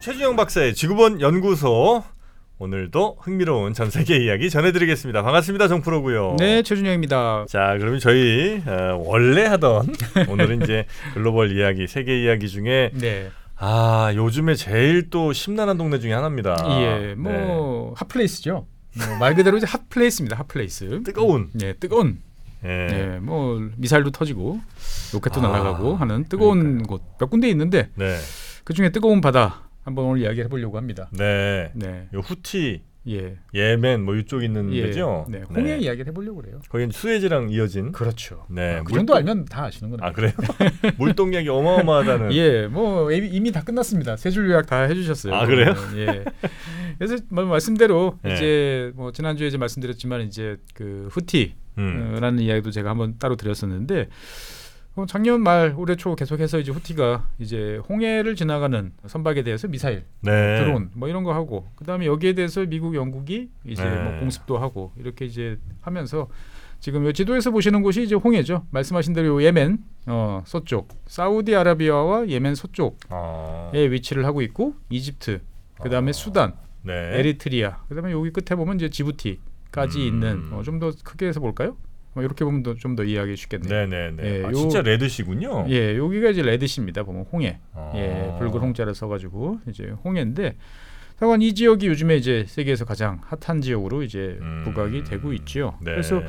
최준영 박사의 지구본 연구소 오늘도 흥미로운 전 세계 이야기 전해드리겠습니다. 반갑습니다, 정프로고요. 네, 최준영입니다. 자, 그러면 저희 어, 원래 하던 오늘은 이제 글로벌 이야기, 세계 이야기 중에 네, 아 요즘에 제일 또 심란한 동네 중에 하나입니다. 예, 뭐 hot place죠. 뭐 말 그대로 이제 hot place입니다. hot place. 네. 뜨거운. 네, 뜨거운. 예. 네, 뭐 미사일도 터지고 로켓도 아, 날아가고 하는 뜨거운 곳몇 군데 있는데 네. 그 중에 뜨거운 바다 한번 오늘 이야기해 보려고 합니다. 네. 네, 요 후티, 예, 예멘 뭐 이쪽 있는 예, 데죠. 네, 홍해 이야기를 해보려고 그래요. 거긴 수에즈랑 이어진. 그렇죠. 네. 아, 그 물동- 정도 알면 다 아시는 거네요. 아 그래요? 물동력이 어마어마하다는. 예, 뭐 이미, 다 끝났습니다. 세 줄 요약 다 해주셨어요. 아, 그래요? 예. 그래서 뭐 말씀대로 예. 이제 뭐 지난주에 이제 말씀드렸지만 이제 그 후티라는 음. 이야기도 제가 한번 따로 드렸었는데 어, 작년 말 올해 초 계속해서 이제 후티가 이제 홍해를 지나가는 선박에 대해서 미사일, 네. 드론 뭐 이런 거 하고 그다음에 여기에 대해서 미국, 영국이 이제 네. 뭐 공습도 하고 이렇게 이제 하면서 지금 요 지도에서 보시는 곳이 이제 홍해죠. 말씀하신 대로 요 예멘 어, 서쪽, 사우디아라비아와 예멘 서쪽에 아. 위치를 하고 있고 이집트, 그다음에 아. 수단, 네. 에리트리아, 그다음에 여기 끝에 보면 이제 지부티까지 음. 있는 어, 좀 더 크게 해서 볼까요? 어, 이렇게 보면 좀 더 이해하기 쉽겠네요. 네네네. 예, 아, 요- 진짜 레드시군요. 예, 여기가 이제 레드시입니다. 보면 홍해. 아. 예, 붉은 홍자를 써가지고 이제 홍해인데, 하여간 이 지역이 요즘에 이제 세계에서 가장 핫한 지역으로 이제 음. 부각이 되고 있죠. 네. 그래서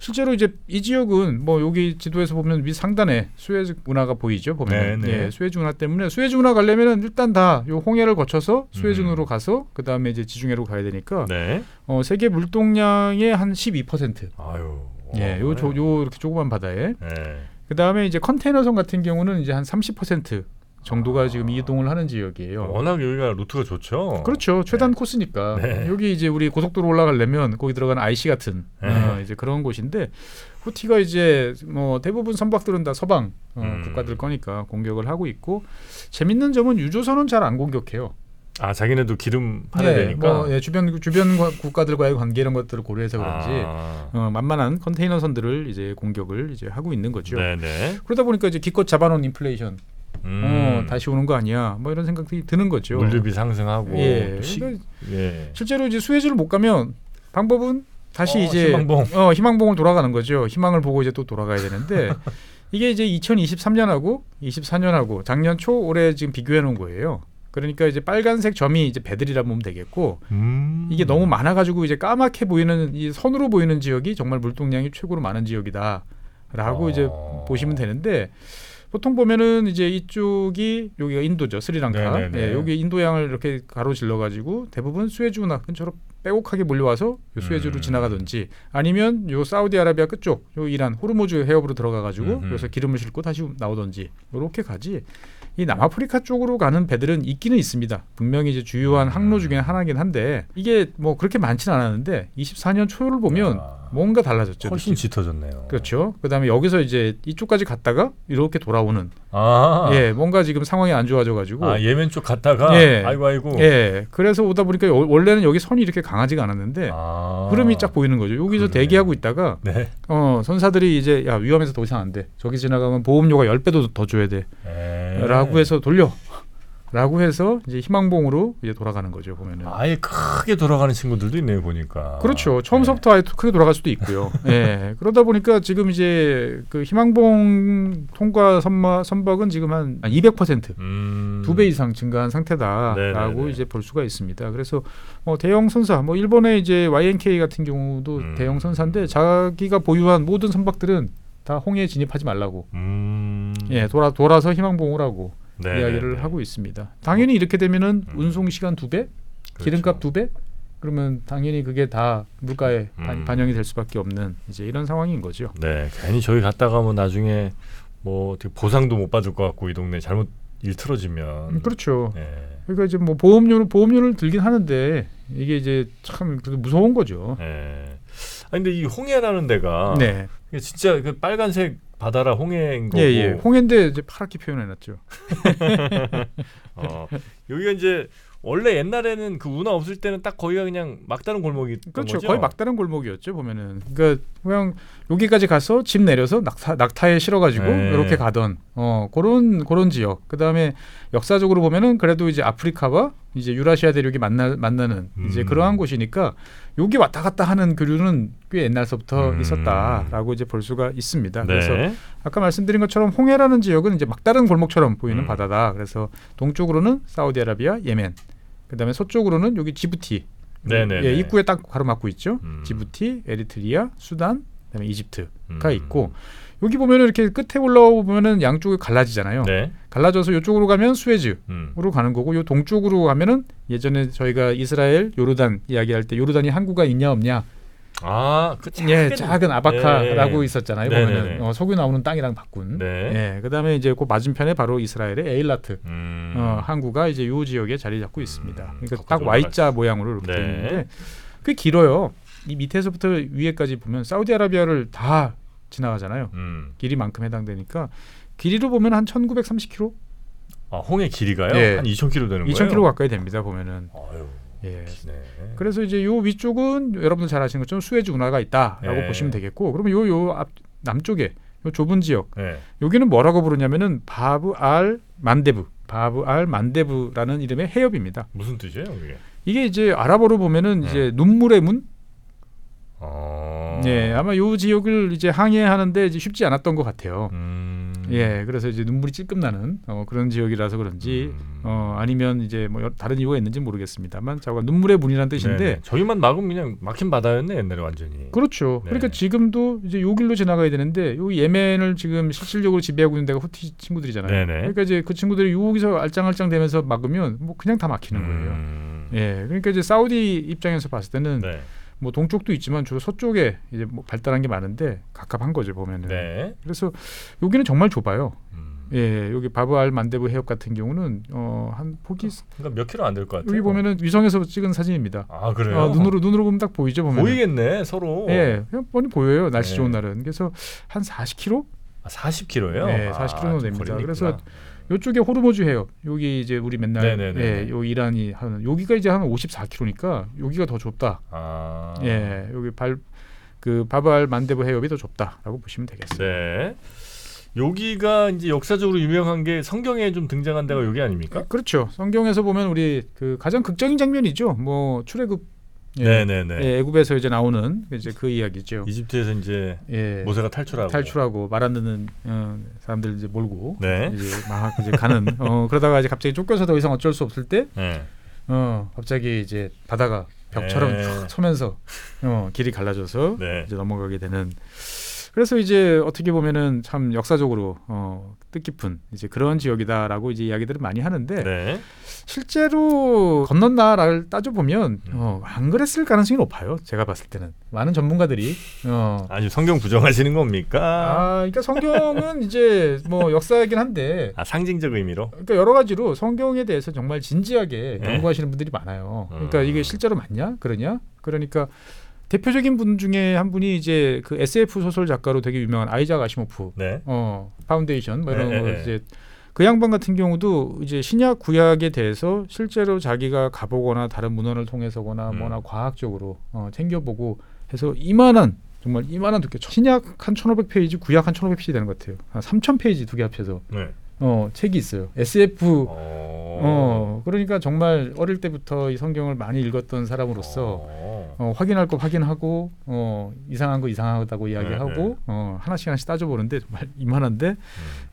실제로 이제 이 지역은 뭐 여기 지도에서 보면 위 상단에 수에즈 운하가 보이죠. 보면 네, 네. 예, 수에즈 운하 때문에 수에즈 운하 가려면은 일단 다 요 홍해를 거쳐서 수에즈 음. 운으로 가서 그 다음에 이제 지중해로 가야 되니까 네. 어, 세계 물동량의 한 12%. 아유. 예, 요, 조, 요 이렇게 조그만 바다에 네. 그 다음에 이제 컨테이너선 같은 경우는 이제 한 30% 정도가 아. 지금 이동을 하는 지역이에요. 워낙 여기가 루트가 좋죠. 그렇죠. 최단 코스니까 네. 여기 이제 우리 고속도로 올라가려면 거기 들어가는 IC 같은 네. 어, 이제 그런 곳인데 후티가 이제 뭐 대부분 선박들은 다 서방 어, 음. 국가들 거니까 공격을 하고 있고 재밌는 점은 유조선은 잘 안 공격해요. 아 자기네도 기름 팔아야 예, 되니까. 뭐 예, 주변 주변 과- 국가들과의 관계 이런 것들을 고려해서 그런지 아. 어, 만만한 컨테이너 선들을 이제 공격을 이제 하고 있는 거죠. 네네. 그러다 보니까 이제 기껏 잡아놓은 인플레이션 음. 어, 다시 오는 거 아니야? 뭐 이런 생각이 드는 거죠. 물류비 상승하고. 예. 또 시- 그러니까 예. 실제로 이제 수에즈를 못 가면 방법은 다시 어, 이제 희망봉. 어, 희망봉을 돌아가는 거죠. 희망을 보고 이제 또 돌아가야 되는데 이게 이제 2023년하고 24년하고 작년 초 올해 지금 비교해 놓은 거예요. 그러니까 이제 빨간색 점이 이제 배들이라 보면 되겠고 음. 이게 너무 많아가지고 이제 까맣게 보이는 이 선으로 보이는 지역이 정말 물동량이 최고로 많은 지역이다라고 어. 이제 보시면 되는데 보통 보면은 이제 이쪽이 여기가 인도죠 스리랑카 네네네. 예, 여기 인도양을 이렇게 가로질러 가지고 대부분 수에즈운하 근처로 빼곡하게 몰려와서 요 수에즈로 음. 지나가든지 아니면 요 사우디아라비아 끝쪽 요 이란 호르무즈 해협으로 들어가 가지고. 여기서 기름을 싣고 다시 나오든지 요렇게 가지 이 남아프리카 쪽으로 가는 배들은 있기는 있습니다. 분명히 이제 주요한 음. 항로 중에 하나긴 한데 이게 뭐 그렇게 많지는 않았는데 24년 초를 보면 아. 뭔가 달라졌죠. 훨씬 느낌이. 짙어졌네요. 그렇죠. 그다음에 여기서 이제 이쪽까지 갔다가 이렇게 돌아오는 아. 예 뭔가 지금 상황이 안 좋아져 가지고 아 예멘 쪽 갔다가 예. 아이고 아이고. 예 그래서 오다 보니까 여- 원래는 여기 선이 이렇게 강하지가 않았는데 아. 흐름이 쫙 보이는 거죠. 여기서 그러네. 대기하고 있다가 네. 어 선사들이 이제 야 위험해서 더 이상 안 돼. 저기 지나가면 보험료가 10배도 더 줘야 돼. 에. 라고 해서 돌려. 라고 해서 이제 희망봉으로 이제 돌아가는 거죠 보면은. 아예 크게 돌아가는 친구들도 있네요 보니까. 그렇죠. 처음서부터 아예 크게 돌아갈 수도 있고요. 예. 그러다 보니까 지금 이제 그 희망봉 통과 선마, 선박은 지금 한 200%. 음. 두배 이상 증가한 상태다라고 네네네. 이제 볼 수가 있습니다. 그래서 뭐 대형 선사, 뭐 일본의 이제 YNK 같은 경우도 음. 대형 선사인데 자기가 보유한 모든 선박들은 다 홍해에 진입하지 말라고, 음. 예, 돌아 돌아서 희망봉을 하고 네, 이야기를 네, 네. 하고 있습니다. 당연히 이렇게 되면은 음. 운송 시간 두 배, 그렇죠. 기름값 두 배, 그러면 당연히 그게 다 물가에 반- 음. 반영이 될 수밖에 없는 이제 이런 상황인 거죠. 네, 괜히 저기 갔다 가면 나중에 뭐 어떻게 보상도 못 받을 것 같고 이 동네 잘못 일 틀어지면. 음, 그렇죠. 네. 그러니까 이제 뭐 보험료를 보험료를 들긴 하는데 이게 이제 참 무서운 거죠. 네. 아 근데 이 홍해라는 데가 네. 진짜 그 빨간색 바다라 홍해인 거고. 예, 예. 홍해인데 이제 파랗게 표현해 놨죠. 어, 여기가 이제 원래 옛날에는 그 운하 없을 때는 딱 거기가 그냥 막다른 골목이 그렇죠. 거죠? 거의 막다른 골목이었죠 보면은. 그러니까 그냥 여기까지 가서 집 내려서 낙타, 낙타에 실어가지고 네. 이렇게 가던 어 그런 그런 지역. 그 다음에 역사적으로 보면은 그래도 이제 아프리카와 이제 유라시아 대륙이 만나 만나는 이제 음. 그러한 곳이니까 여기 왔다 갔다 하는 교류는 꽤 옛날서부터 음. 있었다라고 이제 볼 수가 있습니다. 네. 그래서 아까 말씀드린 것처럼 홍해라는 지역은 이제 막다른 골목처럼 보이는 음. 바다다. 그래서 동쪽으로는 사우디아라비아, 예멘. 그다음에 서쪽으로는 여기 지부티. 네네네. 예, 입구에 딱 가로막고 있죠. 음. 지부티, 에리트리아, 수단, 그다음에 이집트가 음. 있고 여기 보면은 이렇게 끝에 올라와 보면은 양쪽이 갈라지잖아요. 네. 갈라져서 이쪽으로 가면 스웨즈로 음. 가는 거고 요 동쪽으로 가면은 예전에 저희가 이스라엘, 요르단 이야기할 때 요르단이 항구가 있냐 없냐 아, 그 작은, 예, 작은 아바카라고 네. 있었잖아요. 네네네. 보면은 어, 석유 나오는 땅이랑 바꾼. 네. 예, 그다음에 이제 그 맞은편에 바로 이스라엘의 에일라트 음. 어, 항구가 이제 요 지역에 자리 잡고 있습니다. 음, 그러니까 딱 Y자 모양으로 이렇게 네. 돼 있는데 꽤 길어요. 이 밑에서부터 위에까지 보면 사우디아라비아를 다 지나가잖아요. 음. 길이만큼 해당되니까 길이로 보면 한 1,930km, 아, 홍의 길이가요? 예. 한 2,000km 되는 거예요? 2,000km 가까이 됩니다. 보면은 아유, 예. 기네. 그래서 이제 요 위쪽은 여러분들 잘 아시는 것처럼 수에즈 운하가 있다라고 네. 보시면 되겠고, 그러면 요 요 앞 남쪽에 요 좁은 지역 네. 여기는 뭐라고 부르냐면은 바브 알 만데브, 바브 알 만데브라는 이름의 해협입니다. 무슨 뜻이에요, 그게? 이게 이제 아랍어로 보면은 네. 이제 눈물의 문. 어. 예, 아마 요 지역을 이제 항해하는데 이제 쉽지 않았던 것 같아요. 음. 예, 그래서 이제 눈물이 찔끔 나는 어, 그런 지역이라서 그런지 음. 어, 아니면 이제 뭐 다른 이유가 있는지 모르겠습니다만 자가 눈물의 문이라는 뜻인데 네네. 저기만 막으면 그냥 막힌 바다였네 옛날에 완전히. 그렇죠. 네. 그러니까 지금도 이제 요 길로 지나가야 되는데 요 예멘을 지금 실질적으로 지배하고 있는 데가 후티 친구들이잖아요. 네네. 그러니까 이제 그 친구들이 여기서 알짱알짱 되면서 막으면 뭐 그냥 다 막히는 거예요. 음. 예, 그러니까 이제 사우디 입장에서 봤을 때는 네. 뭐 동쪽도 있지만 주로 서쪽에 이제 뭐 발달한 게 많은데 갑갑한 거죠 보면은. 네. 그래서 여기는 정말 좁아요. 음. 예, 여기 바브 알 만데브 해협 같은 경우는 어, 한 폭이 그러니까 몇 킬로 안 될 것 같아요. 여기 보면은 위성에서 찍은 사진입니다. 아 그래요? 어, 눈으로 눈으로 보면 딱 보이죠 보면. 보이겠네 서로. 예, 그냥 뻔히 보여요 날씨 네. 좋은 날은. 그래서 한 40km 아, 40킬로예요? 네, 40 킬로 정도 됩니다. 그래서 있구나. 요쪽에 호르무즈 해협 여기 이제 우리 맨날 네네네. 예, 요 이란이 하는 여기가 이제 한 54km니까 여기가 더 좁다. 아. 예, 여기 발 그 바발 만데브 해협이 더 좁다라고 보시면 되겠습니다. 네. 여기가 이제 역사적으로 유명한 게 성경에 좀 등장한 데가 여기 아닙니까? 그렇죠. 성경에서 보면 우리 그 가장 극적인 장면이죠. 뭐 출애굽 예, 네네네. 예, 애굽에서 이제 나오는 이제 그 이야기죠. 이집트에서 이제 예. 모세가 탈출하고. 탈출하고 말 안 듣는 어, 사람들 이제 몰고 네. 이제 막 이제 가는 어 그러다가 이제 갑자기 쫓겨서 더 이상 어쩔 수 없을 때 네. 어 갑자기 이제 바다가 벽처럼 네. 쫙 서면서 어 길이 갈라져서 네. 이제 넘어가게 되는 그래서 이제 어떻게 보면은 참 역사적으로 어 뜻깊은 이제 그런 지역이다라고 이제 이야기들을 많이 하는데 네. 실제로 건넌다를 따져 보면 음. 어안 그랬을 가능성이 높아요. 제가 봤을 때는 많은 전문가들이 어 아니 성경 부정하시는 겁니까? 아, 그러니까 성경은 이제 뭐 역사이긴 한데 아, 상징적 의미로. 그러니까 여러 가지로 성경에 대해서 정말 진지하게 네. 연구하시는 분들이 많아요. 그러니까 음. 이게 실제로 맞냐? 그러냐? 그러니까 대표적인 분 중에 한 분이 이제 그 SF 소설 작가로 되게 유명한 아이작 아시모프 네. 어 파운데이션 뭐 이런 네, 거 네, 네. 이제 그 양반 같은 경우도 이제 신약 구약에 대해서 실제로 자기가 가보거나 다른 문헌을 통해서거나 음. 뭐나 과학적으로 어, 챙겨보고 해서 이만한 정말 이만한 두께 신약 한 1500페이지 구약 한 1500페이지 되는 것 같아요 한 3000페이지 두 개 합쳐서 네. 어 책이 있어요 SF 어. 어 그러니까 정말 어릴 때부터 이 성경을 많이 읽었던 사람으로서 어. 어, 확인할 거 확인하고 어, 이상한 거 이상하다고 이야기하고 네, 네. 어, 하나씩 하나씩 따져보는데 정말 이만한데 음.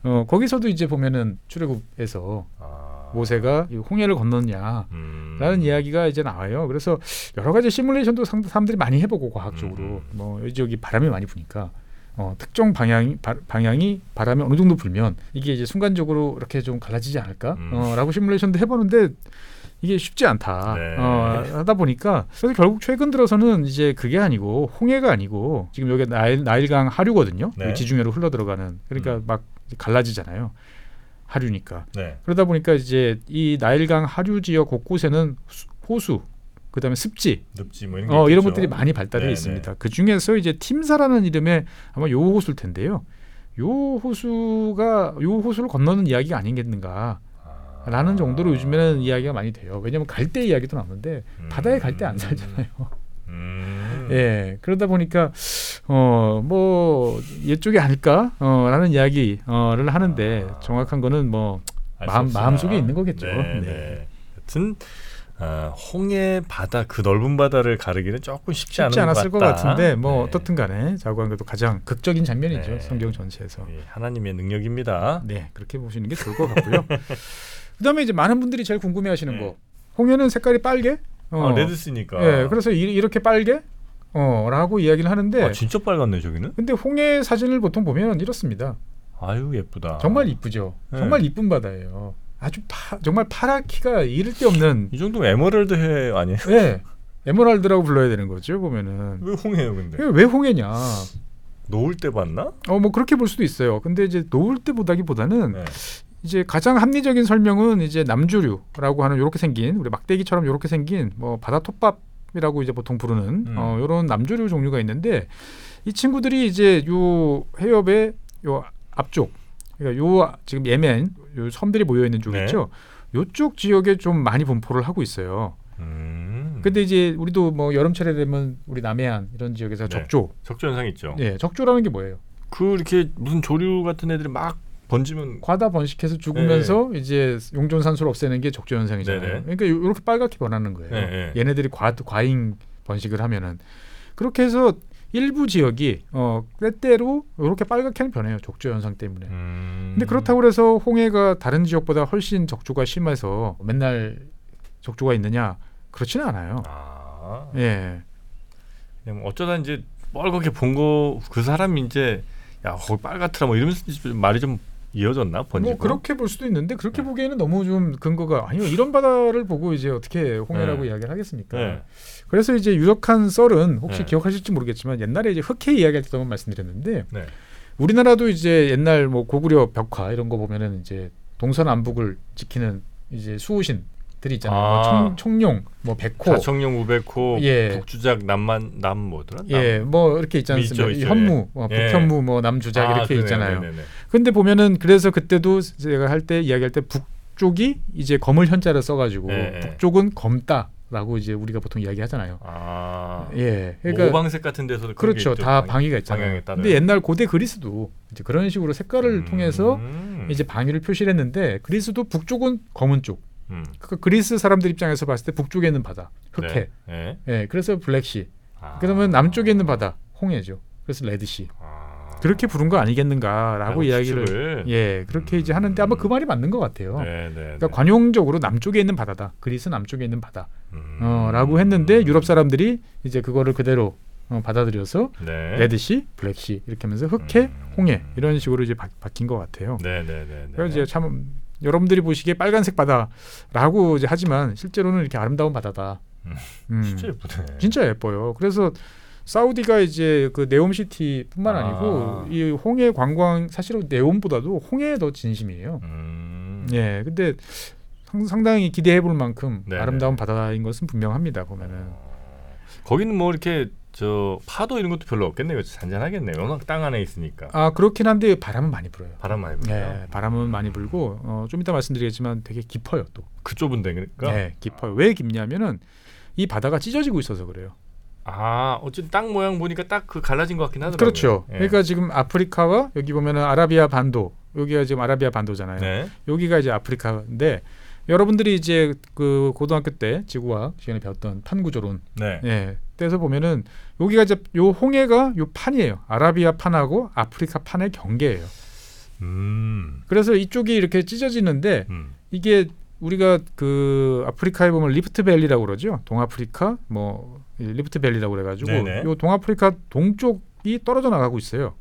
어, 거기서도 이제 보면은 출애굽에서 아. 모세가 이 홍해를 건넜냐라는 음. 이야기가 이제 나와요. 그래서 여러 가지 시뮬레이션도 상- 사람들이 많이 해보고 과학적으로 음. 뭐 여기 저기 바람이 많이 부니까 어, 특정 방향 바, 방향이 바람이 어느 정도 불면 이게 이제 순간적으로 이렇게 좀 갈라지지 않을까? 음. 어, 라고 시뮬레이션도 해보는데 이게 쉽지 않다. 네. 어, 하다 보니까 그래서 결국 최근 들어서는 이제 그게 아니고 홍해가 아니고 지금 여기 나일, 나일강 하류거든요. 네. 지중해로 흘러 들어가는 그러니까 음. 막 갈라지잖아요. 하류니까. 네. 그러다 보니까 이제 이 나일강 하류 지역 곳곳에는 수- 호수, 그다음에 습지, 늪지 뭐 이런 게 어, 이런. 것들이 많이 발달해 네, 있습니다. 그 중에서 이제 팀사라는 이름의 아마 요 호수일 텐데요. 요 호수가 요 호수를 건너는 이야기가 아니겠는가? 아. 라는 정도로 요즘에는 이야기가 많이 돼요. 왜냐하면 갈대 이야기도 나오는데 바다에 갈대 안 살잖아요. 음. 예, 그러다 보니까 어뭐 이쪽이 아닐까라는 이야기를 하는데 아. 정확한 거는 뭐 마음. 마음 속에 있는 거겠죠. 네, 네. 네. 여튼 아, 홍해 바다 그 넓은 바다를 가르기는 조금 쉽지, 쉽지 않았을 것 같다. 같은데 뭐 네. 어떻든 간에 자고한 것도 가장 극적인 장면이죠 네. 성경 전체에서. 예, 하나님의 능력입니다. 네, 그렇게 보시는 게 좋을 것 같고요. 그다음에 이제 많은 분들이 제일 궁금해하시는 네. 거 홍해는 색깔이 빨개? 어, 아, Red Sea니까. 예, 그래서 이, 이렇게 빨개? 어라고 이야기를 하는데 아, 진짜 빨갛네 저기는. 근데 홍해 사진을 보통 보면 이렇습니다. 아유 예쁘다. 정말 이쁘죠. 네. 정말 이쁜 바다예요. 아주 파, 정말 파랗기가 이를 데 없는 이 정도면 에메랄드 해 아니에요? 예. 에메랄드라고 불러야 되는 거죠 보면은 왜 홍해요 근데? 이게 왜 홍해냐? 노을 때 봤나? 어 뭐 그렇게 볼 수도 있어요. 근데 이제 노을 때 보다기보다는 네. 이제 가장 합리적인 설명은 이제 남주류라고 하는 요렇게 생긴 우리 막대기처럼 요렇게 생긴 뭐 바다 톱밥이라고 이제 보통 부르는 음. 어 요런 남주류 종류가 있는데 이 친구들이 이제 요 해협의 요 앞쪽 그러니까 요 지금 예멘 요 섬들이 모여 있는 쪽 네. 있죠. 요쪽 지역에 좀 많이 분포를 하고 있어요. 음. 근데 이제 우리도 뭐 여름철에 되면 우리 남해안 이런 지역에서 네. 적조. 적조 현상 있죠. 예, 적조라는 게 뭐예요? 그 이렇게 무슨 조류 같은 애들이 막 번지면 과다 번식해서 죽으면서 이제 용존 산소를 없애는 게 적조 현상이잖아요. 네네. 그러니까 요- 요렇게 빨갛게 변하는 거예요. 네, 네. 얘네들이 과 과잉 번식을 하면은 그렇게 해서 일부 지역이 어 때때로 이렇게 빨갛게 변해요. 적조 현상 때문에. 음. 근데 그렇다고 해서 홍해가 다른 지역보다 훨씬 적조가 심해서 맨날 적조가 있느냐? 그렇지는 않아요. 아. 예. 그냥 뭐 어쩌다 이제 빨갛게 본 거 그 사람이 이제 야 거기 빨갛더라 뭐 이러면서 말이 좀 이어졌나. 뭐 그렇게 볼 수도 있는데 그렇게 보기에는 너무 좀 근거가 아니요 이런 바다를 보고 이제 어떻게 홍해라고 네. 이야기를 하겠습니까? 네. 그래서 이제 유력한 썰은 혹시 네. 기억하실지 모르겠지만 옛날에 이제 흑해 이야기할 때도 한번 말씀드렸는데 네. 우리나라도 이제 옛날 뭐 고구려 벽화 이런 거 보면은 이제 동서남북을 지키는 이제 수호신들이 있잖아요. 뭐 아. 청, 청룡, 뭐 백호, 자청룡 우백호 예. 북주작 남만 남 뭐더라? 예, 뭐 이렇게 있지 있죠, 않습니까? 있죠, 현무, 뭐 예. 북현무, 뭐 남주작 아, 이렇게 그러네요. 있잖아요. 네네네. 근데 보면은 그래서 그때도 제가 할 때 이야기할 때 북쪽이 이제 검을 현자를 써가지고 네. 북쪽은 검다 라고 이제 우리가 보통 이야기하잖아요. 아. 예, 뭐 그러니까 오방색 같은 데서도 그렇죠. 다 방위. 방위 가 있잖아요. 근데 옛날 고대 그리스도 이제 그런 식으로 색깔을 음. 통해서 이제 방위를 표시를 했는데 그리스도 북쪽은 검은 쪽. 음. 그 그리스 사람들 입장에서 봤을 때 북쪽에 있는 바다 흑해. 네. 네. 예, 그래서 Black Sea. 아. 그러면 남쪽에 있는 바다 홍해죠. 그래서 Red Sea. 아. 그렇게 부른 거 아니겠는가라고 라고 이야기를 추측을. 예 그렇게 이제 하는데 아마 그 말이 맞는 것 같아요. 네, 네. 그러니까 관용적으로 남쪽에 있는 바다다. 그리스 남쪽에 있는 바다. 음. 어라고 했는데 유럽 사람들이 이제 그거를 그대로 어, 받아들여서 네. Red Sea, Black Sea 이렇게 하면서 흑해, 음. 홍해 이런 식으로 이제 바, 바뀐 것 같아요. 네, 네, 네. 네. 그래서 이제 참 여러분들이 보시기에 빨간색 바다라고 이제 하지만 실제로는 이렇게 아름다운 바다다. 음. 음, 진짜 예쁘네. 진짜 예뻐요. 그래서 사우디가 이제 그 네옴시티뿐만 아. 아니고 이 홍해 관광 사실은 네옴보다도 홍해에 더 진심이에요. 음. 예, 근데 상, 상당히 기대해 볼 만큼 네네. 아름다운 바다인 것은 분명합니다. 보면은 어. 거기는 뭐 이렇게 저 파도 이런 것도 별로 없겠네요. 잔잔하겠네요. 워낙 땅 안에 있으니까. 아 그렇긴 한데 바람은 많이 불어요. 바람 많이 불어요. 네, 바람은 많이 불고 어, 좀 이따 말씀드리겠지만 되게 깊어요 또. 그 좁은 데니까. 네, 깊어요. 왜 깊냐면은 이 바다가 찢어지고 있어서 그래요. 아, 어쨌든 땅 모양 보니까 딱 그 갈라진 것 같긴 하더라고요. 그렇죠. 예. 그러니까 지금 아프리카와 여기 보면은 아라비아 반도 여기가 지금 아라비아 반도잖아요. 네. 여기가 이제 아프리카인데 여러분들이 이제 그 고등학교 때 지구과학 시간에 배웠던 판구조론 네. 예 때서 보면은 여기가 이제 요 홍해가 요 판이에요. 아라비아 판하고 아프리카 판의 경계예요. 음. 그래서 이쪽이 이렇게 찢어지는데 음. 이게 우리가 그 아프리카에 보면 Rift Valley라고 그러죠. 동아프리카 뭐 이 Rift Valley라고 그래가지고 네네. 요 동아프리카 동쪽이 떨어져 나가고 있어요.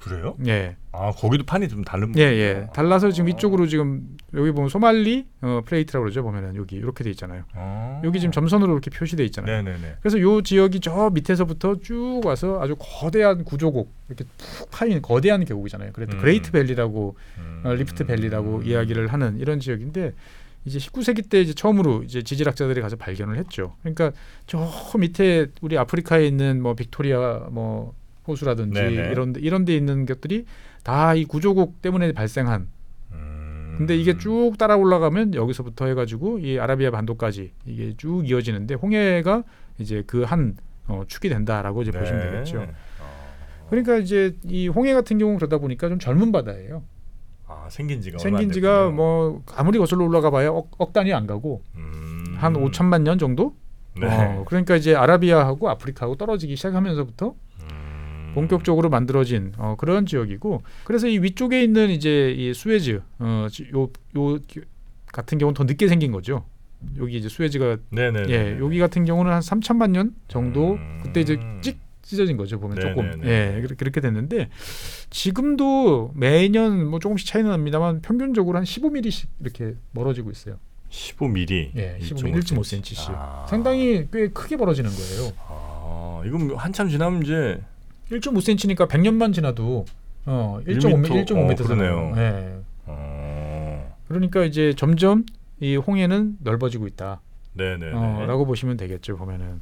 그래요? 예, 아, 거기도 판이 좀 다른 예, 예. 달라서 지금 아. 이쪽으로 지금 여기 보면 소말리 어, plate라고 그러죠. 보면은 여기 이렇게 돼 있잖아요. 아. 여기 지금 점선으로 이렇게 표시돼 있잖아요. 네, 네, 네. 그래서 요 지역이 저 밑에서부터 쭉 와서 아주 거대한 구조곡 이렇게 푹 파인 거대한 계곡이잖아요. 그래서 음. Great Valley라고 음. 어, Rift Valley라고 이야기를 하는 이런 지역인데 이제 19세기 때 이제 처음으로 이제 지질학자들이 가서 발견을 했죠. 그러니까 저 밑에 우리 아프리카에 있는 뭐 빅토리아 뭐 호수라든지 네네. 이런 데, 이런 데 있는 것들이 다 이 구조곡 때문에 발생한 음. 근데 이게 쭉 따라 올라가면 여기서부터 해가지고 이 아라비아 반도까지 이게 쭉 이어지는데 홍해가 이제 그한 어, 축이 된다라고 이제 보시면 네. 되겠죠. 어. 그러니까 이제 이 홍해 같은 경우 그러다 보니까 좀 젊은 바다예요. 아, 생긴 지가 생긴 안 지가. 뭐 아무리 거슬러 올라가 봐야 억, 억 단위 안 가고 음. 한 5천만 년 정도. 네. 어, 그러니까 이제 아라비아하고 아프리카하고 떨어지기 시작하면서부터 음. 본격적으로 만들어진 어, 그런 지역이고 그래서 이 위쪽에 있는 이제 이 수에즈 어, 지- 요, 요 기- 같은 경우는 더 늦게 생긴 거죠. 여기 이제 수에즈가 네네. 예 여기 같은 경우는 한 3천만 년 정도 음. 그때 이제 찍 찢어진 거죠 보면 조금 네네네. 예 그렇게, 그렇게 됐는데 지금도 매년 뭐 조금씩 차이는 납니다만 평균적으로 한 15mm씩 이렇게 멀어지고 있어요. 15mm. 예, 15mm 1.5cm씩 아. 상당히 꽤 크게 벌어지는 거예요. 아, 이건 뭐 한참 지나면 이제 1.5cm니까 100년만 지나도 어 1.5m 1m, 1.5m 어, 그러네요. 예. 어. 그러니까 이제 점점 이 홍해는 넓어지고 있다. 네네. 어, 라고 보시면 되겠죠 보면은.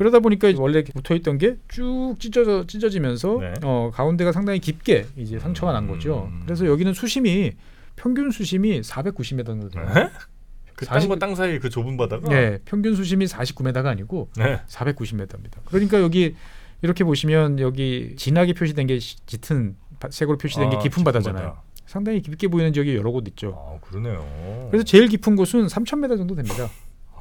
음. 그러다 보니까 원래 붙어 있던 게 쭉 찢어져 찢어지면서 네. 어, 가운데가 상당히 깊게 이제 상처가 난 거죠. 음. 그래서 여기는 수심이 평균 수심이 490m 정도 돼요. 네? 그40 땅과 땅 사이 그 좁은 바다가. 네, 평균 수심이 49m가 아니고 네. 490m입니다. 그러니까 여기 이렇게 보시면 여기 진하게 표시된 게 시- 짙은 바- 색으로 표시된 게 아, 깊은 바다잖아요. 상당히 깊게 보이는 지역이 여러 곳 있죠. 아 그러네요. 그래서 제일 깊은 곳은 3,000m 정도 됩니다.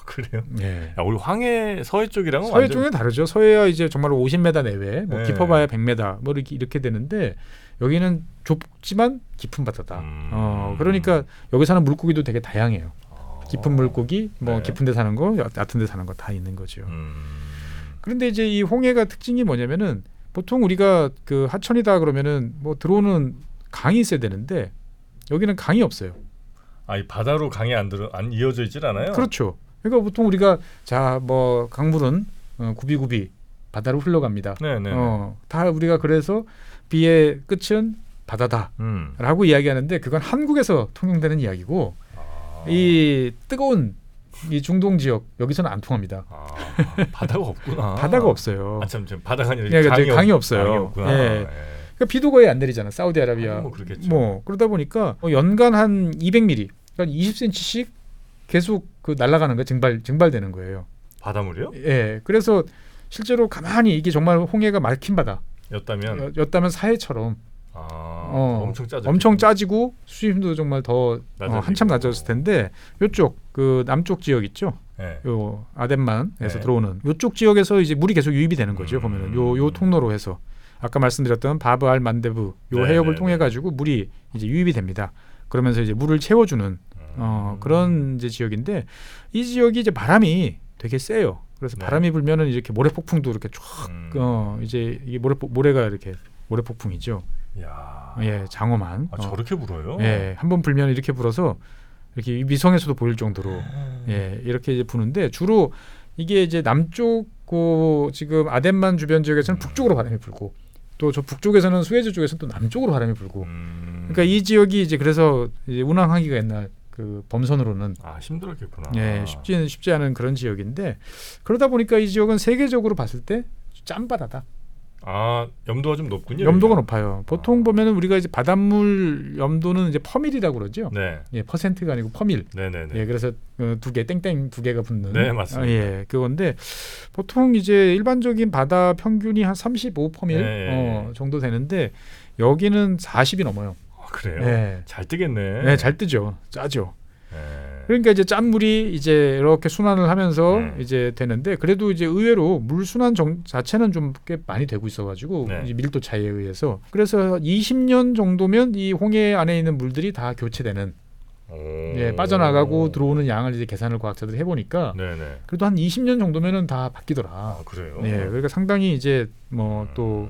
아, 그래요? 네. 야, 우리 황해 서해 쪽이랑은 서해 완전 쪽은 다르죠. 서해야 이제 정말 50m 내외, 뭐 네. 깊어봐야 100m, 뭐 이렇게 이렇게 되는데 여기는 좁지만 깊은 바다다. 음. 어, 그러니까 여기 사는 물고기도 되게 다양해요. 아. 깊은 물고기, 뭐 네. 깊은 데 사는 거, 얕- 얕은 데 사는 거 다 있는 거죠. 음. 그런데 이제 이 홍해가 특징이 뭐냐면은 보통 우리가 그 하천이다 그러면은 뭐 들어오는 강이 있어야 되는데 여기는 강이 없어요. 아이 바다로 강이 안 들어 안 이어져 있질 않아요. 그렇죠. 그러니까 보통 우리가 자 뭐 강물은 어, 굽이굽이 바다로 흘러갑니다. 네네. 어, 다 우리가 그래서 비의 끝은 바다다라고 음. 이야기하는데 그건 한국에서 통용되는 이야기고 아. 이 뜨거운 이 중동 지역 여기서는 안 통합니다. 아, 바다가 없구나. 바다가 없어요. 아참 바다가 아니라 그러니까 강이, 이제 강이 없-. 강이 없구나. 예. 예. 그러니까 비도 거의 안 내리잖아. 사우디아라비아. 뭐. 뭐 그러다 보니까 뭐 연간 한 200mm, 그러니까 20cm씩 계속 그 날아가는 거 증발 증발되는 거예요. 바닷물이요? 예. 그래서 실제로 가만히 이게 정말 홍해가 맑힌 였다면 바다였다면 사해처럼 아, 어, 엄청 짜죠. 엄청 짜지고 수심도 정말 더 어. 한참 낮아졌을 텐데 요쪽 그 남쪽 지역 있죠. 예. 요 아덴만에서 네. 들어오는 요쪽 지역에서 이제 물이 계속 유입이 되는 거죠. 음. 보면은 요 요 통로로 해서 아까 말씀드렸던 바브 알 만데브 요 네, 해협을 네, 통해 가지고 물이 이제 유입이 됩니다. 그러면서 이제 물을 채워주는 어, 음. 그런 이제 지역인데 이 지역이 이제 바람이 되게 세요. 그래서 네. 바람이 불면은 이렇게 모래 폭풍도 이렇게 쫙 음. 어, 이제 이게 모래 폭- 모래가 이렇게 모래 폭풍이죠. 야. 예, 장어만. 아, 어, 저렇게 불어요? 예, 한 번 불면 이렇게 불어서 이렇게 위성에서도 보일 정도로 음. 예, 이렇게 이제 부는데 주로 이게 이제 남쪽 그 지금 아덴만 주변 지역에서는 북쪽으로 바람이 불고 또 저 북쪽에서는 수에즈 쪽에서는 또 남쪽으로 바람이 불고 음. 그러니까 이 지역이 이제 그래서 이제 운항하기가 옛날 그 범선으로는 아 힘들었겠구나. 예, 쉽지 쉽지 않은 그런 지역인데 그러다 보니까 이 지역은 세계적으로 봤을 때 짠바다다. 아 염도가 좀 높군요. 염도가 여기가. 높아요. 보통 보면은 우리가 이제 바닷물 염도는 이제 퍼밀이라고 그러죠. 네, 예, 퍼센트가 아니고 퍼밀. 네, 네, 네. 예, 그래서 어, 두개 땡땡 두 개가 붙는. 네, 맞습니다. 아, 예, 그건데 보통 이제 일반적인 바다 평균이 한 35 퍼밀 네. 어, 정도 되는데 여기는 40이 넘어요. 아, 그래요? 예. 잘 뜨겠네. 네, 잘 뜨죠. 짜죠. 예. 그러니까 이제 짠 물이 이제 이렇게 순환을 하면서 음. 이제 되는데 그래도 이제 의외로 물 순환 정, 자체는 좀 꽤 많이 되고 있어가지고 네. 이제 밀도 차이에 의해서 그래서 20년 정도면 이 홍해 안에 있는 물들이 다 교체되는 오. 예, 빠져나가고 들어오는 양을 이제 계산을 과학자들이 해보니까 네, 네. 그래도 한 20년 정도면은 다 바뀌더라. 아 그래요? 예, 그러니까 상당히 이제 뭐 또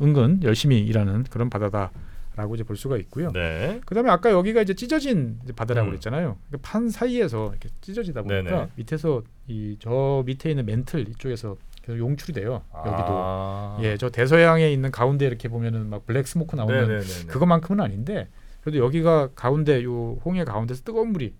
은근 열심히 일하는 그런 바다다 라고 이제 볼 수가 있고요. 네. 그다음에 아까 여기가 이제 찢어진 바다라고 음. 그랬잖아요. 그 판 사이에서 이렇게 찢어지다 보니까 네네. 밑에서 이 저 밑에 있는 맨틀 이쪽에서 계속 용출이 돼요. 여기도 아. 예, 저 대서양에 있는 가운데 이렇게 보면은 막 black smoke 나오는 네, 네, 네, 네. 그것만큼은 아닌데 그래도 여기가 가운데 요 홍해 가운데서 뜨거운 물이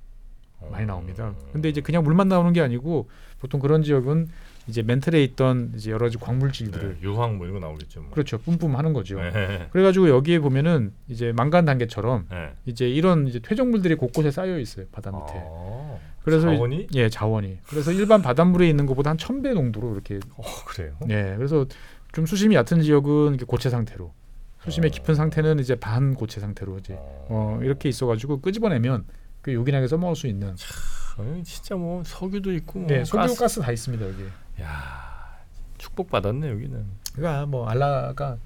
많이 나옵니다. 근데 이제 그냥 물만 나오는 게 아니고 보통 그런 지역은 이제 멘틀에 있던 이제 여러 가지 광물질들을 네, 유황 뭐 이런 거 나오겠죠. 뭐. 그렇죠 뿜뿜 하는 거죠. 네. 그래가지고 여기에 보면은 이제 망간 단계처럼 네. 이제 이런 이제 퇴적물들이 곳곳에 쌓여 있어요 바다 밑에. 아, 그래서 이- 자원이 예 자원이. 그래서 일반 바닷물에 있는 것보다 한 천배 농도로 이렇게. 어, 그래요. 예 그래서 좀 수심이 얕은 지역은 고체 상태로, 수심이 어. 깊은 상태는 이제 반 고체 상태로 이제 어 이렇게 있어가지고 끄집어내면 그 요긴하게 써먹을 수 있는. 어, 진짜 뭐 석유도 있고 뭐 네 석유 가스. 가스 다 있습니다 여기. 야 축복 받았네 여기는. 그러니까 뭐 알라가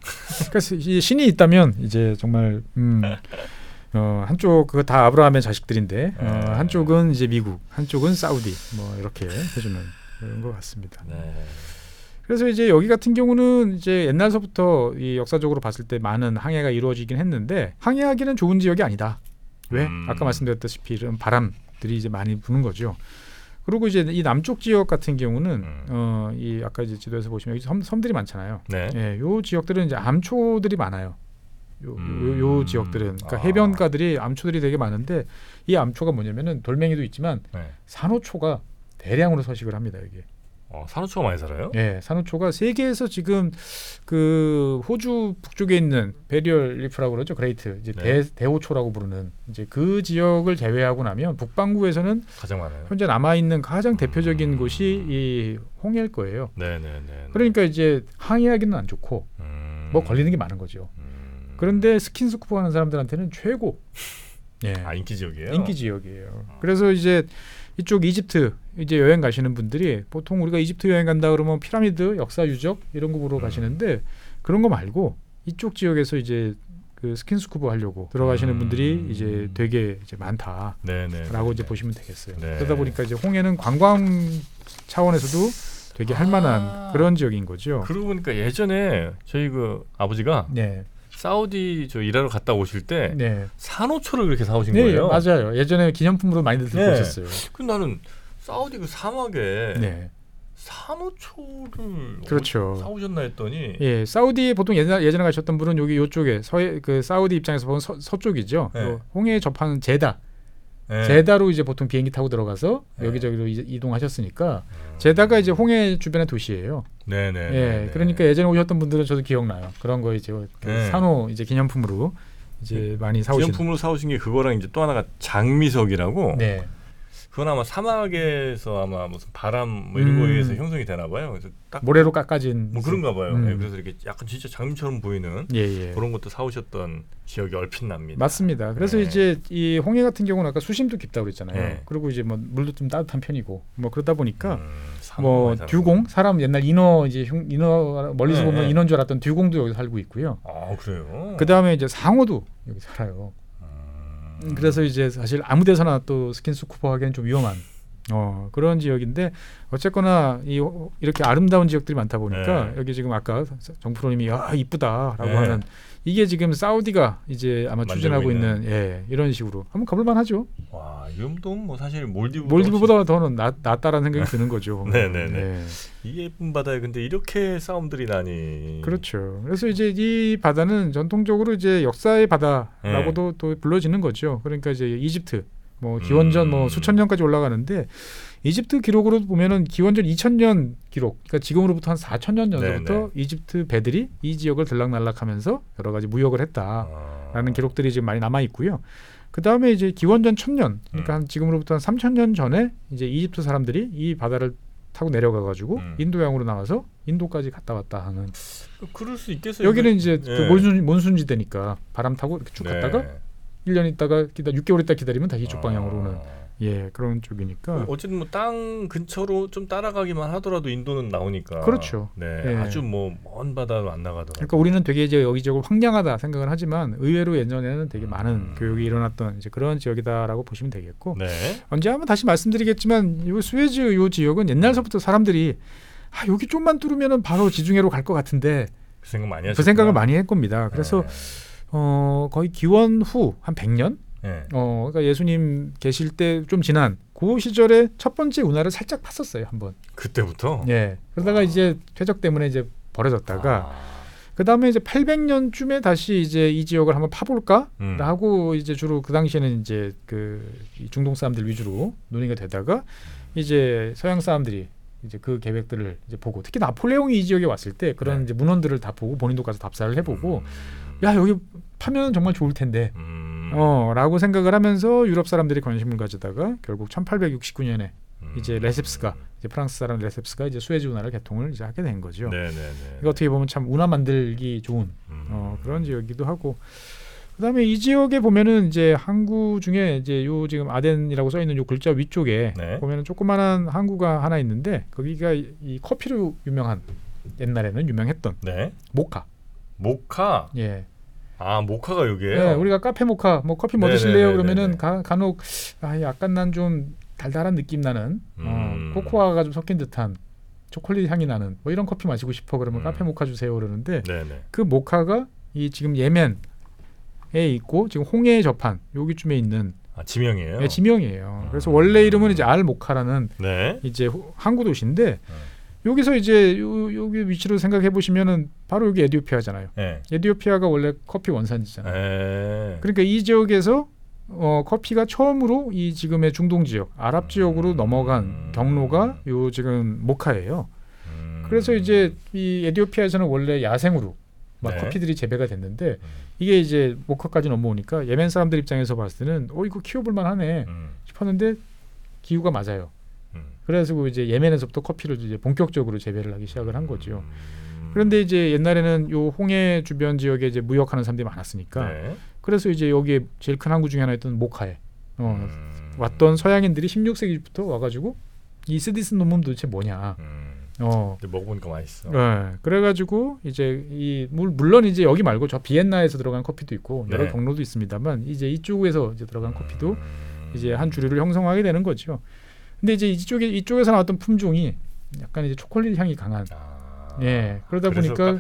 그래서 이 신이 있다면 이제 정말 음, 어, 한쪽 그거 다 아브라함의 자식들인데 어, 네. 한쪽은 이제 미국, 한쪽은 사우디 뭐 이렇게 해주는 그런 것 같습니다. 네. 그래서 이제 여기 같은 경우는 이제 옛날서부터 이 역사적으로 봤을 때 많은 항해가 이루어지긴 했는데 항해하기는 좋은 지역이 아니다. 왜? 음. 아까 말씀드렸다시피 이런 바람들이 이제 많이 부는 거죠. 그리고 이제 이 남쪽 지역 같은 경우는 음. 어, 이 아까 이제 지도에서 보시면 여기 섬, 섬들이 많잖아요. 네. 예, 요 지역들은 이제 암초들이 많아요. 요, 요, 음. 요 지역들은 그러니까 아. 해변가들이 암초들이 되게 많은데 이 암초가 뭐냐면은 돌멩이도 있지만 네. 산호초가 대량으로 서식을 합니다 여기. 어, 산호초가 많이 살아요? 예, 산호초가 세계에서 지금 그 호주 북쪽에 있는 Barrier Reef라고 그러죠. Great 이제 네. 대, 대호초라고 부르는 이제 그 지역을 제외하고 나면 북반구에서는 가장 많아요. 현재 남아 있는 가장 대표적인 음. 곳이 이 홍해일 거예요. 네 네 네. 그러니까 이제 항해하기는 안 좋고 음. 뭐 걸리는 게 많은 거죠. 음. 그런데 스킨스쿠버 하는 사람들한테는 최고 예, 아 인기 지역이에요. 인기 지역이에요. 그래서 이제 이쪽 이집트 이제 여행 가시는 분들이 보통 우리가 이집트 여행 간다 그러면 피라미드 역사 유적 이런 거 보러 음. 가시는데 그런 거 말고 이쪽 지역에서 이제 그 스킨스쿠버 하려고 들어가시는 음. 분들이 이제 되게 이제 많다라고 네네. 이제 보시면 되겠어요. 네. 그러다 보니까 이제 홍해는 관광 차원에서도 되게 할 만한 아. 그런 지역인 거죠. 그러고 보니까 예전에 저희 그 아버지가 네, 사우디 저 일하러 갔다 오실 때 네, 산호초를 그렇게 사오신 네 거예요. 맞아요. 예전에 기념품으로 많이들 들고 네. 오셨어요. 그 나는 사우디 그 사막에 네, 산호초를 그렇죠. 어디 사오셨나 했더니 예, 사우디에 보통 예전, 예전에 가셨던 분은 여기 요쪽에 서해 그 사우디 입장에서 보면 서, 서쪽이죠. 네. 요 홍해에 접하는 제다, 네. 제다로 이제 보통 비행기 타고 들어가서 네. 여기저기로 이- 이동하셨으니까 음. 제다가 이제 홍해 주변의 도시예요. 네네. 예, 그러니까 예전에 오셨던 분들은 저도 기억나요. 그런 거 이제 그 네. 산호 이제 기념품으로 이제 많이 사오신. 기념품으로 사오신 게 그거랑 이제 또 하나가 장미석이라고. 네, 그건 아마 사막에서 아마 무슨 바람 뭐 이런 음. 거에 의해서 형성이 되나 봐요. 그래서 딱뭐 모래로 깎아진. 그런가 봐요. 음. 예, 그래서 이렇게 약간 진짜 장미처럼 보이는 예, 예. 그런 것도 사오셨던 기억이 얼핏 납니다. 맞습니다. 그래서 네. 이제 이 홍해 같은 경우는 아까 수심도 깊다고 그랬잖아요. 네. 그리고 이제 뭐 물도 좀 따뜻한 편이고 뭐 그러다 보니까 음, 뭐. 듀공 사람 옛날 인어 이제 흉, 인어 멀리서 네, 보면 네. 인어인 줄 알았던 듀공도 여기 살고 있고요. 아 그래요. 그 다음에 이제 상어도 여기 살아요. 음. 그래서 이제 사실 아무 데서나 또 스킨스쿠버 하기엔 좀 위험한 어, 그런 지역인데 어쨌거나 이 이렇게 아름다운 지역들이 많다 보니까 네. 여기 지금 아까 정프로님이 아 이쁘다라고 네. 하는 이게 지금 사우디가 이제 아마 추진하고 있는, 있는. 예 이런 식으로 한번 가볼만 하죠. 와 이름도 뭐 사실 몰디브 몰디브보다 더는 낫, 낫다라는 생각이 드는 거죠. 네네네. 예. 이 예쁜 바다에 근데 이렇게 싸움들이 나니. 그렇죠. 그래서 이제 이 바다는 전통적으로 이제 역사의 바다라고도 네. 또 불러지는 거죠. 그러니까 이제 이집트 뭐 기원전 음. 뭐 수천 년까지 올라가는데 이집트 기록으로 보면은 기원전 2000년 기록, 그러니까 지금으로부터 한 4000년 전부터 네네. 이집트 배들이 이 지역을 들락날락하면서 여러 가지 무역을 했다라는 아. 기록들이 지금 많이 남아 있고요. 그 다음에 이제 기원전 1000년, 그러니까 음. 한 지금으로부터 한 3000년 전에 이제 이집트 사람들이 이 바다를 타고 내려가 가지고 음. 인도양으로 나와서 인도까지 갔다 왔다 하는 그럴 수 있겠어요. 여기는 이제 예. 그 몬순 몬순지대니까 바람 타고 이렇게 쭉 네. 갔다가 1년 있다가 기다 6개월 있다 기다리면 다시 이쪽 아. 방향으로 오는 예 그런 쪽이니까 어쨌든 뭐 땅 근처로 좀 따라가기만 하더라도 인도는 나오니까. 그렇죠. 네, 예. 아주 뭐 먼 바다로 안 나가더라도. 그러니까 우리는 되게 이제 여기저기 황량하다 생각을 하지만 의외로 예전에는 되게 많은 음. 교육이 일어났던 이제 그런 지역이다라고 보시면 되겠고 네. 언제 한번 다시 말씀드리겠지만 요 스웨즈 요 지역은 옛날서부터 사람들이 아 여기 좀만 뚫으면은 바로 지중해로 갈 것 같은데 그 생각 많이. 그 생각을 많이 할 겁니다. 그래서 어 거의 기원 후 한 100년 네. 어, 그러니까 예수님 계실 때 좀 지난 그 시절에 첫 번째 운하를 살짝 팠었어요 한번. 그때부터. 예. 그러다가 와. 이제 퇴적 때문에 이제 버려졌다가 아. 그 다음에 이제 800년쯤에 다시 이제 이 지역을 한번 파볼까 음. 하고 이제 주로 그 당시에는 이제 그이 중동 사람들 위주로 논의가 되다가 이제 서양 사람들이 이제 그 계획들을 이제 보고 특히 나폴레옹이 이 지역에 왔을 때 그런 네. 이제 문헌들을 다 보고 본인도 가서 답사를 해보고 음. 야 여기 파면 정말 좋을 텐데 음. 어라고 생각을 하면서 유럽 사람들이 관심을 가지다가 결국 1869년에 음. 이제 레셉스가 이제 프랑스 사람 레셉스가 이제 수에즈 운하를 개통을 이제 하게 된 거죠. 네네네. 이거 어떻게 보면 참 운하 만들기 좋은 음. 어, 그런 지역이기도 하고 그다음에 이 지역에 보면은 이제 항구 중에 이제 요 지금 아덴이라고 써 있는 요 글자 위쪽에 네. 보면은 조그만한 항구가 하나 있는데 거기가 이, 이 커피로 유명한 옛날에는 유명했던 네. 모카. 모카. 예. 아 모카가 여기에요. 네, 우리가 카페 모카 뭐 커피 뭐 네네네네네. 드실래요? 그러면은 가, 간혹 아 약간 난 좀 달달한 느낌 나는 어, 음. 코코아가 좀 섞인 듯한 초콜릿 향이 나는 뭐 이런 커피 마시고 싶어 그러면 음. 카페 모카 주세요 그러는데 네네. 그 모카가 이 지금 예멘에 있고 지금 홍해에 접한 여기쯤에 있는 아 지명이에요. 예, 지명이에요. 그래서 음. 원래 이름은 이제 알 모카라는 네. 이제 호- 항구 도시인데 여기서 이제 요, 여기 위치로 생각해 보시면은 바로 여기 에디오피아잖아요. 네. 에디오피아가 원래 커피 원산지잖아요. 네. 그러니까 이 지역에서 어, 커피가 처음으로 이 지금의 중동 지역, 아랍 지역으로 음. 넘어간 경로가 요 지금 모카예요. 음. 그래서 이제 이 에디오피아에서는 원래 야생으로 막 네. 커피들이 재배가 됐는데 음. 이게 이제 모카까지 넘어오니까 예멘 사람들 입장에서 봤을 때는 어 이거 키워볼 만하네 음. 싶었는데 기후가 맞아요. 음. 그래서 이제 예멘에서부터 커피를 이제 본격적으로 재배를 하기 시작을 한 거죠. 음. 그런데 이제 옛날에는 요 홍해 주변 지역에 이제 무역하는 사람들이 많았으니까 네. 그래서 이제 여기에 제일 큰 항구 중에 하나였던 모카에 어, 음. 왔던 서양인들이 16세기부터 와가지고 이 스디스 놈은 도대체 뭐냐. 음. 어. 먹어보니까 맛있어. 네, 그래가지고 이제 이 물, 물론 이제 여기 말고 저 비엔나에서 들어간 커피도 있고 여러 네. 경로도 있습니다만 이제 이쪽에서 이제 들어간 커피도 음. 이제 한 주류를 형성하게 되는 거죠. 근데 이제 이쪽에 이쪽에서 나왔던 품종이 약간 이제 초콜릿 향이 강한. 아. 예, 그러다 보니까.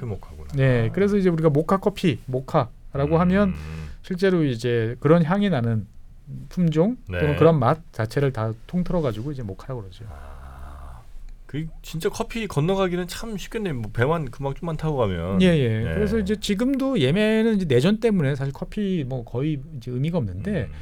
네, 그래서 이제 우리가 모카 커피, 모카라고 음. 하면 실제로 이제 그런 향이 나는 품종 네. 또는 그런 맛 자체를 다 통틀어 가지고 이제 모카라고 그러죠. 아. 그 진짜 커피 건너가기는 참 쉽겠네요. 뭐 배만 금방 좀만 타고 가면. 예, 예. 네. 그래서 이제 지금도 예멘은 이제 내전 때문에 사실 커피 뭐 거의 이제 의미가 없는데 음.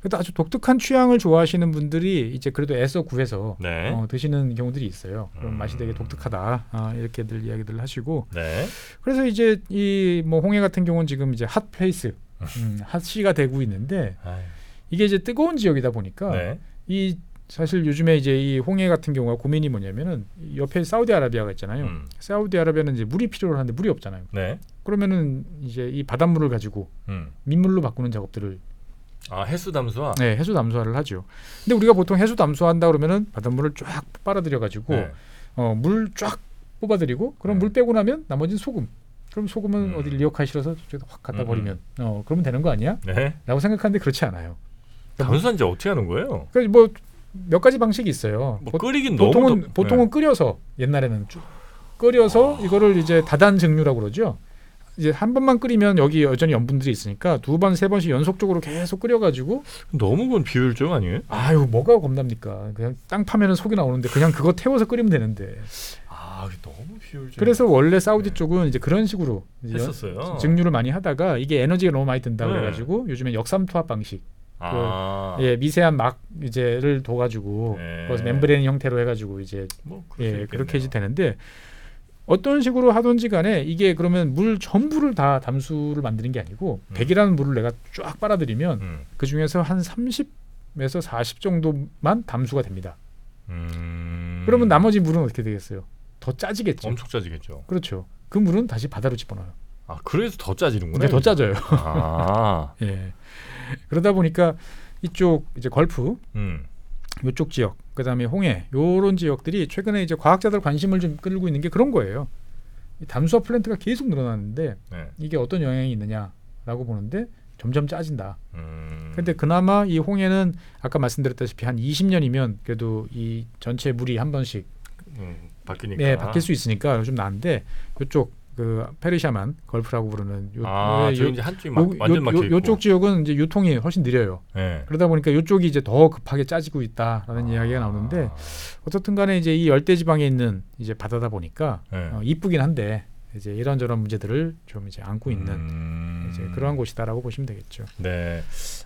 그래도 아주 독특한 취향을 좋아하시는 분들이 이제 그래도 애써 구해서 네. 어, 드시는 경우들이 있어요. 그럼 음. 맛이 되게 독특하다 아, 이렇게들 이야기들 하시고 네. 그래서 이제 이 뭐 홍해 같은 경우는 지금 이제 hot place, 음, hot sea가 되고 있는데 아유. 이게 이제 뜨거운 지역이다 보니까 네. 이 사실 요즘에 이제 이 홍해 같은 경우가 고민이 뭐냐면은 이 옆에 사우디아라비아가 있잖아요. 음. 사우디아라비아는 이제 물이 필요로 하는데 물이 없잖아요. 네. 그러면은 이제 이 바닷물을 가지고 음. 민물로 바꾸는 작업들을 아 해수 담수화. 네, 해수 담수화를 하죠. 근데 우리가 보통 해수 담수화한다 그러면은 바닷물을 쫙 빨아들여 가지고 네. 어, 물 쫙 뽑아들이고 그럼 네. 물 빼고 나면 나머지는 소금. 그럼 소금은 음. 어디 리어카에 실어서 확 갖다 음, 버리면 어 그러면 되는 거 아니야? 네. 라고 생각하는데 그렇지 않아요. 담수화 이제 어떻게 하는 거예요? 그래서 뭐 몇 가지 방식이 있어요. 뭐 보, 끓이긴 보통은 덥- 보통은 끓여서 옛날에는 쭉 끓여서 이거를 이제 다단 증류라고 그러죠. 이제 한 번만 끓이면 여기 여전히 염분들이 있으니까 두 번 세 번씩 연속적으로 계속 끓여가지고 네. 너무 그건 비효율적 아니에요? 아유 뭐가 겁납니까? 그냥 땅 파면은 속이 나오는데 그냥 그거 태워서 끓이면 되는데. 아 너무 비효율적. 그래서 원래 사우디 쪽은 이제 그런 식으로 이제 연- 했었어요. 증류를 많이 하다가 이게 에너지가 너무 많이 든다 네. 그래가지고 요즘에 역삼투압 방식, 아. 예 미세한 막 이제를 둬가지고 네. 그래서 membrane 형태로 해가지고 이제 뭐 예. 그렇게 이제 되는데 어떤 식으로 하든지 간에 이게 그러면 물 전부를 다 담수를 만드는 게 아니고 음. 100이라는 물을 내가 쫙 빨아들이면 음. 그 중에서 한 30에서 40 정도만 담수가 됩니다. 음. 그러면 나머지 물은 어떻게 되겠어요? 더 짜지겠죠. 엄청 짜지겠죠. 그렇죠. 그 물은 다시 바다로 집어넣어요. 아 그래서 더 짜지는구나. 이게 더 짜져요. 아. 예. 그러다 보니까 이쪽 이제 걸프 음. 이쪽 지역 그다음에 홍해 요런 지역들이 최근에 이제 과학자들 관심을 좀 끌고 있는 게 그런 거예요. 이 담수화 플랜트가 계속 늘어나는데 네. 이게 어떤 영향이 있느냐라고 보는데 점점 짜진다. 음. 근데 그나마 이 홍해는 아까 말씀드렸다시피 한 20년이면 그래도 이 전체 물이 한 번씩 음, 바뀌니까. 네, 바뀔 수 있으니까 좀 나은데 이쪽 그 페르시아만 걸프라고 부르는 요, 아, 요, 이제 한쪽이 막 요, 완전 막혀 있고. 쪽 지역은 이제 유통이 훨씬 느려요. 네. 그러다 보니까 이쪽이 이제 더 급하게 짜지고 있다라는 이야기가 나오는데 어떻든 간에 이제 이 열대 지방에 있는 이제 바다다 보니까 네. 어, 이쁘긴 한데 이제 이런저런 문제들을 좀 이제 안고 있는 음. 이제 음. 그러한 곳이다라고 보시면 되겠죠. 네.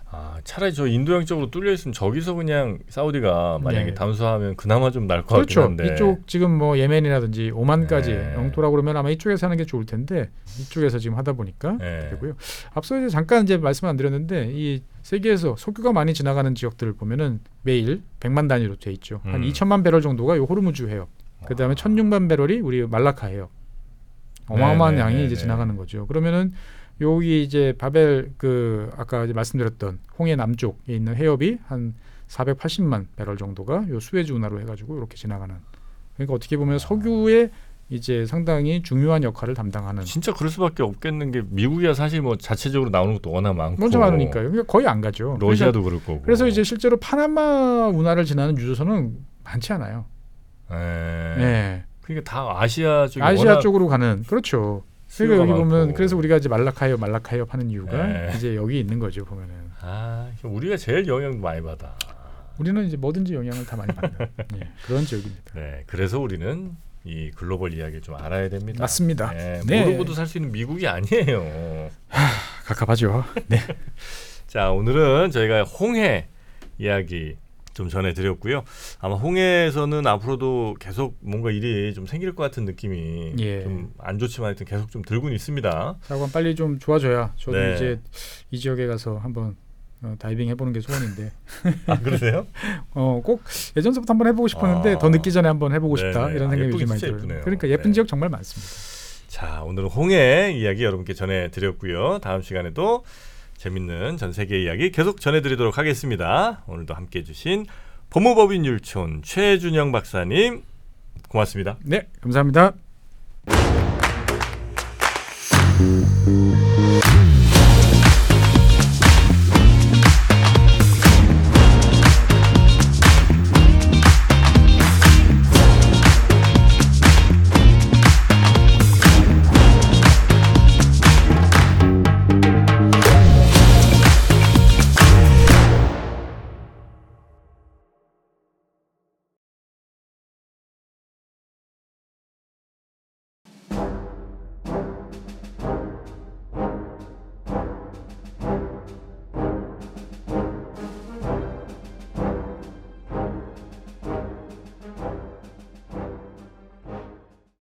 아, 차라리 저 인도양 쪽으로 뚫려 있으면 저기서 그냥 사우디가 만약에 네. 담수하면 그나마 좀 나을 것 그렇죠. 같긴 한데. 이쪽 지금 뭐 예멘이라든지 오만까지 네. 영토라고 그러면 아마 이쪽에서 하는 게 좋을 텐데 이쪽에서 지금 하다 보니까 네. 되고요. 앞서 이제 잠깐 이제 말씀 안 드렸는데 이 세계에서 석유가 많이 지나가는 지역들을 보면은 매일 100만 단위로 돼 있죠. 한 음. 2천만 배럴 정도가 요 호르무즈 해역. 그다음에 와. 1,600만 배럴이 우리 말라카 해역. 어마어마한 네, 네, 양이 네, 이제 네. 지나가는 거죠. 그러면은 여기 이제 바벨 그 아까 이제 말씀드렸던 홍해 남쪽에 있는 해협이 한 480만 배럴 정도가 요 수에즈 운하로 해가지고 이렇게 지나가는. 그러니까 어떻게 보면 석유의 이제 상당히 중요한 역할을 담당하는. 진짜 그럴 수밖에 없겠는 게 미국이야 사실 뭐 자체적으로 나오는 것도 워낙 많고 먼저 많으니까요. 그러니까 거의 안 가죠. 러시아도 그럴 거고. 그래서, 이제 실제로 파나마 운하를 지나는 유조선은 많지 않아요. 예. 네. 그러니까 다 아시아 쪽이 아시아 쪽으로 가는 그렇죠. 그러니까 여기 보면 많고. 그래서 우리가 이제 말라카이어 말라카이어 하는 이유가 네. 이제 여기 있는 거죠 보면은 아, 우리가 제일 영향 많이 받아. 우리는 이제 뭐든지 영향을 다 많이 받는 예, 그런 지역입니다. 네, 그래서 우리는 이 글로벌 이야기를 좀 알아야 됩니다. 맞습니다. 네, 네. 모르고도 살 수 있는 미국이 아니에요. 가깝하죠. 네. 자, 오늘은 저희가 홍해 이야기 좀 전해드렸고요. 아마 홍해에서는 앞으로도 계속 뭔가 일이 좀 생길 것 같은 느낌이 예. 좀안 좋지만 하여튼 계속 좀 들고는 있습니다. 사관 빨리 좀 좋아져야 저도 네. 이제 이 지역에 가서 한번 어, 다이빙 해보는 게 소원인데 아, 그러세요? 어, 꼭 예전서부터 한번 해보고 싶었는데 아. 더 늦기 전에 한번 해보고 네네. 싶다 이런 아, 생각이 예쁘긴 요즘 많이 들어요. 예쁘네요. 그러니까 예쁜 네. 지역 정말 많습니다. 자, 오늘은 홍해 이야기 여러분께 전해드렸고요. 다음 시간에도 재밌는 전 세계 이야기 계속 전해드리도록 하겠습니다. 오늘도 함께 해 주신 법무법인 율촌 최준영 박사님 고맙습니다. 네, 감사합니다.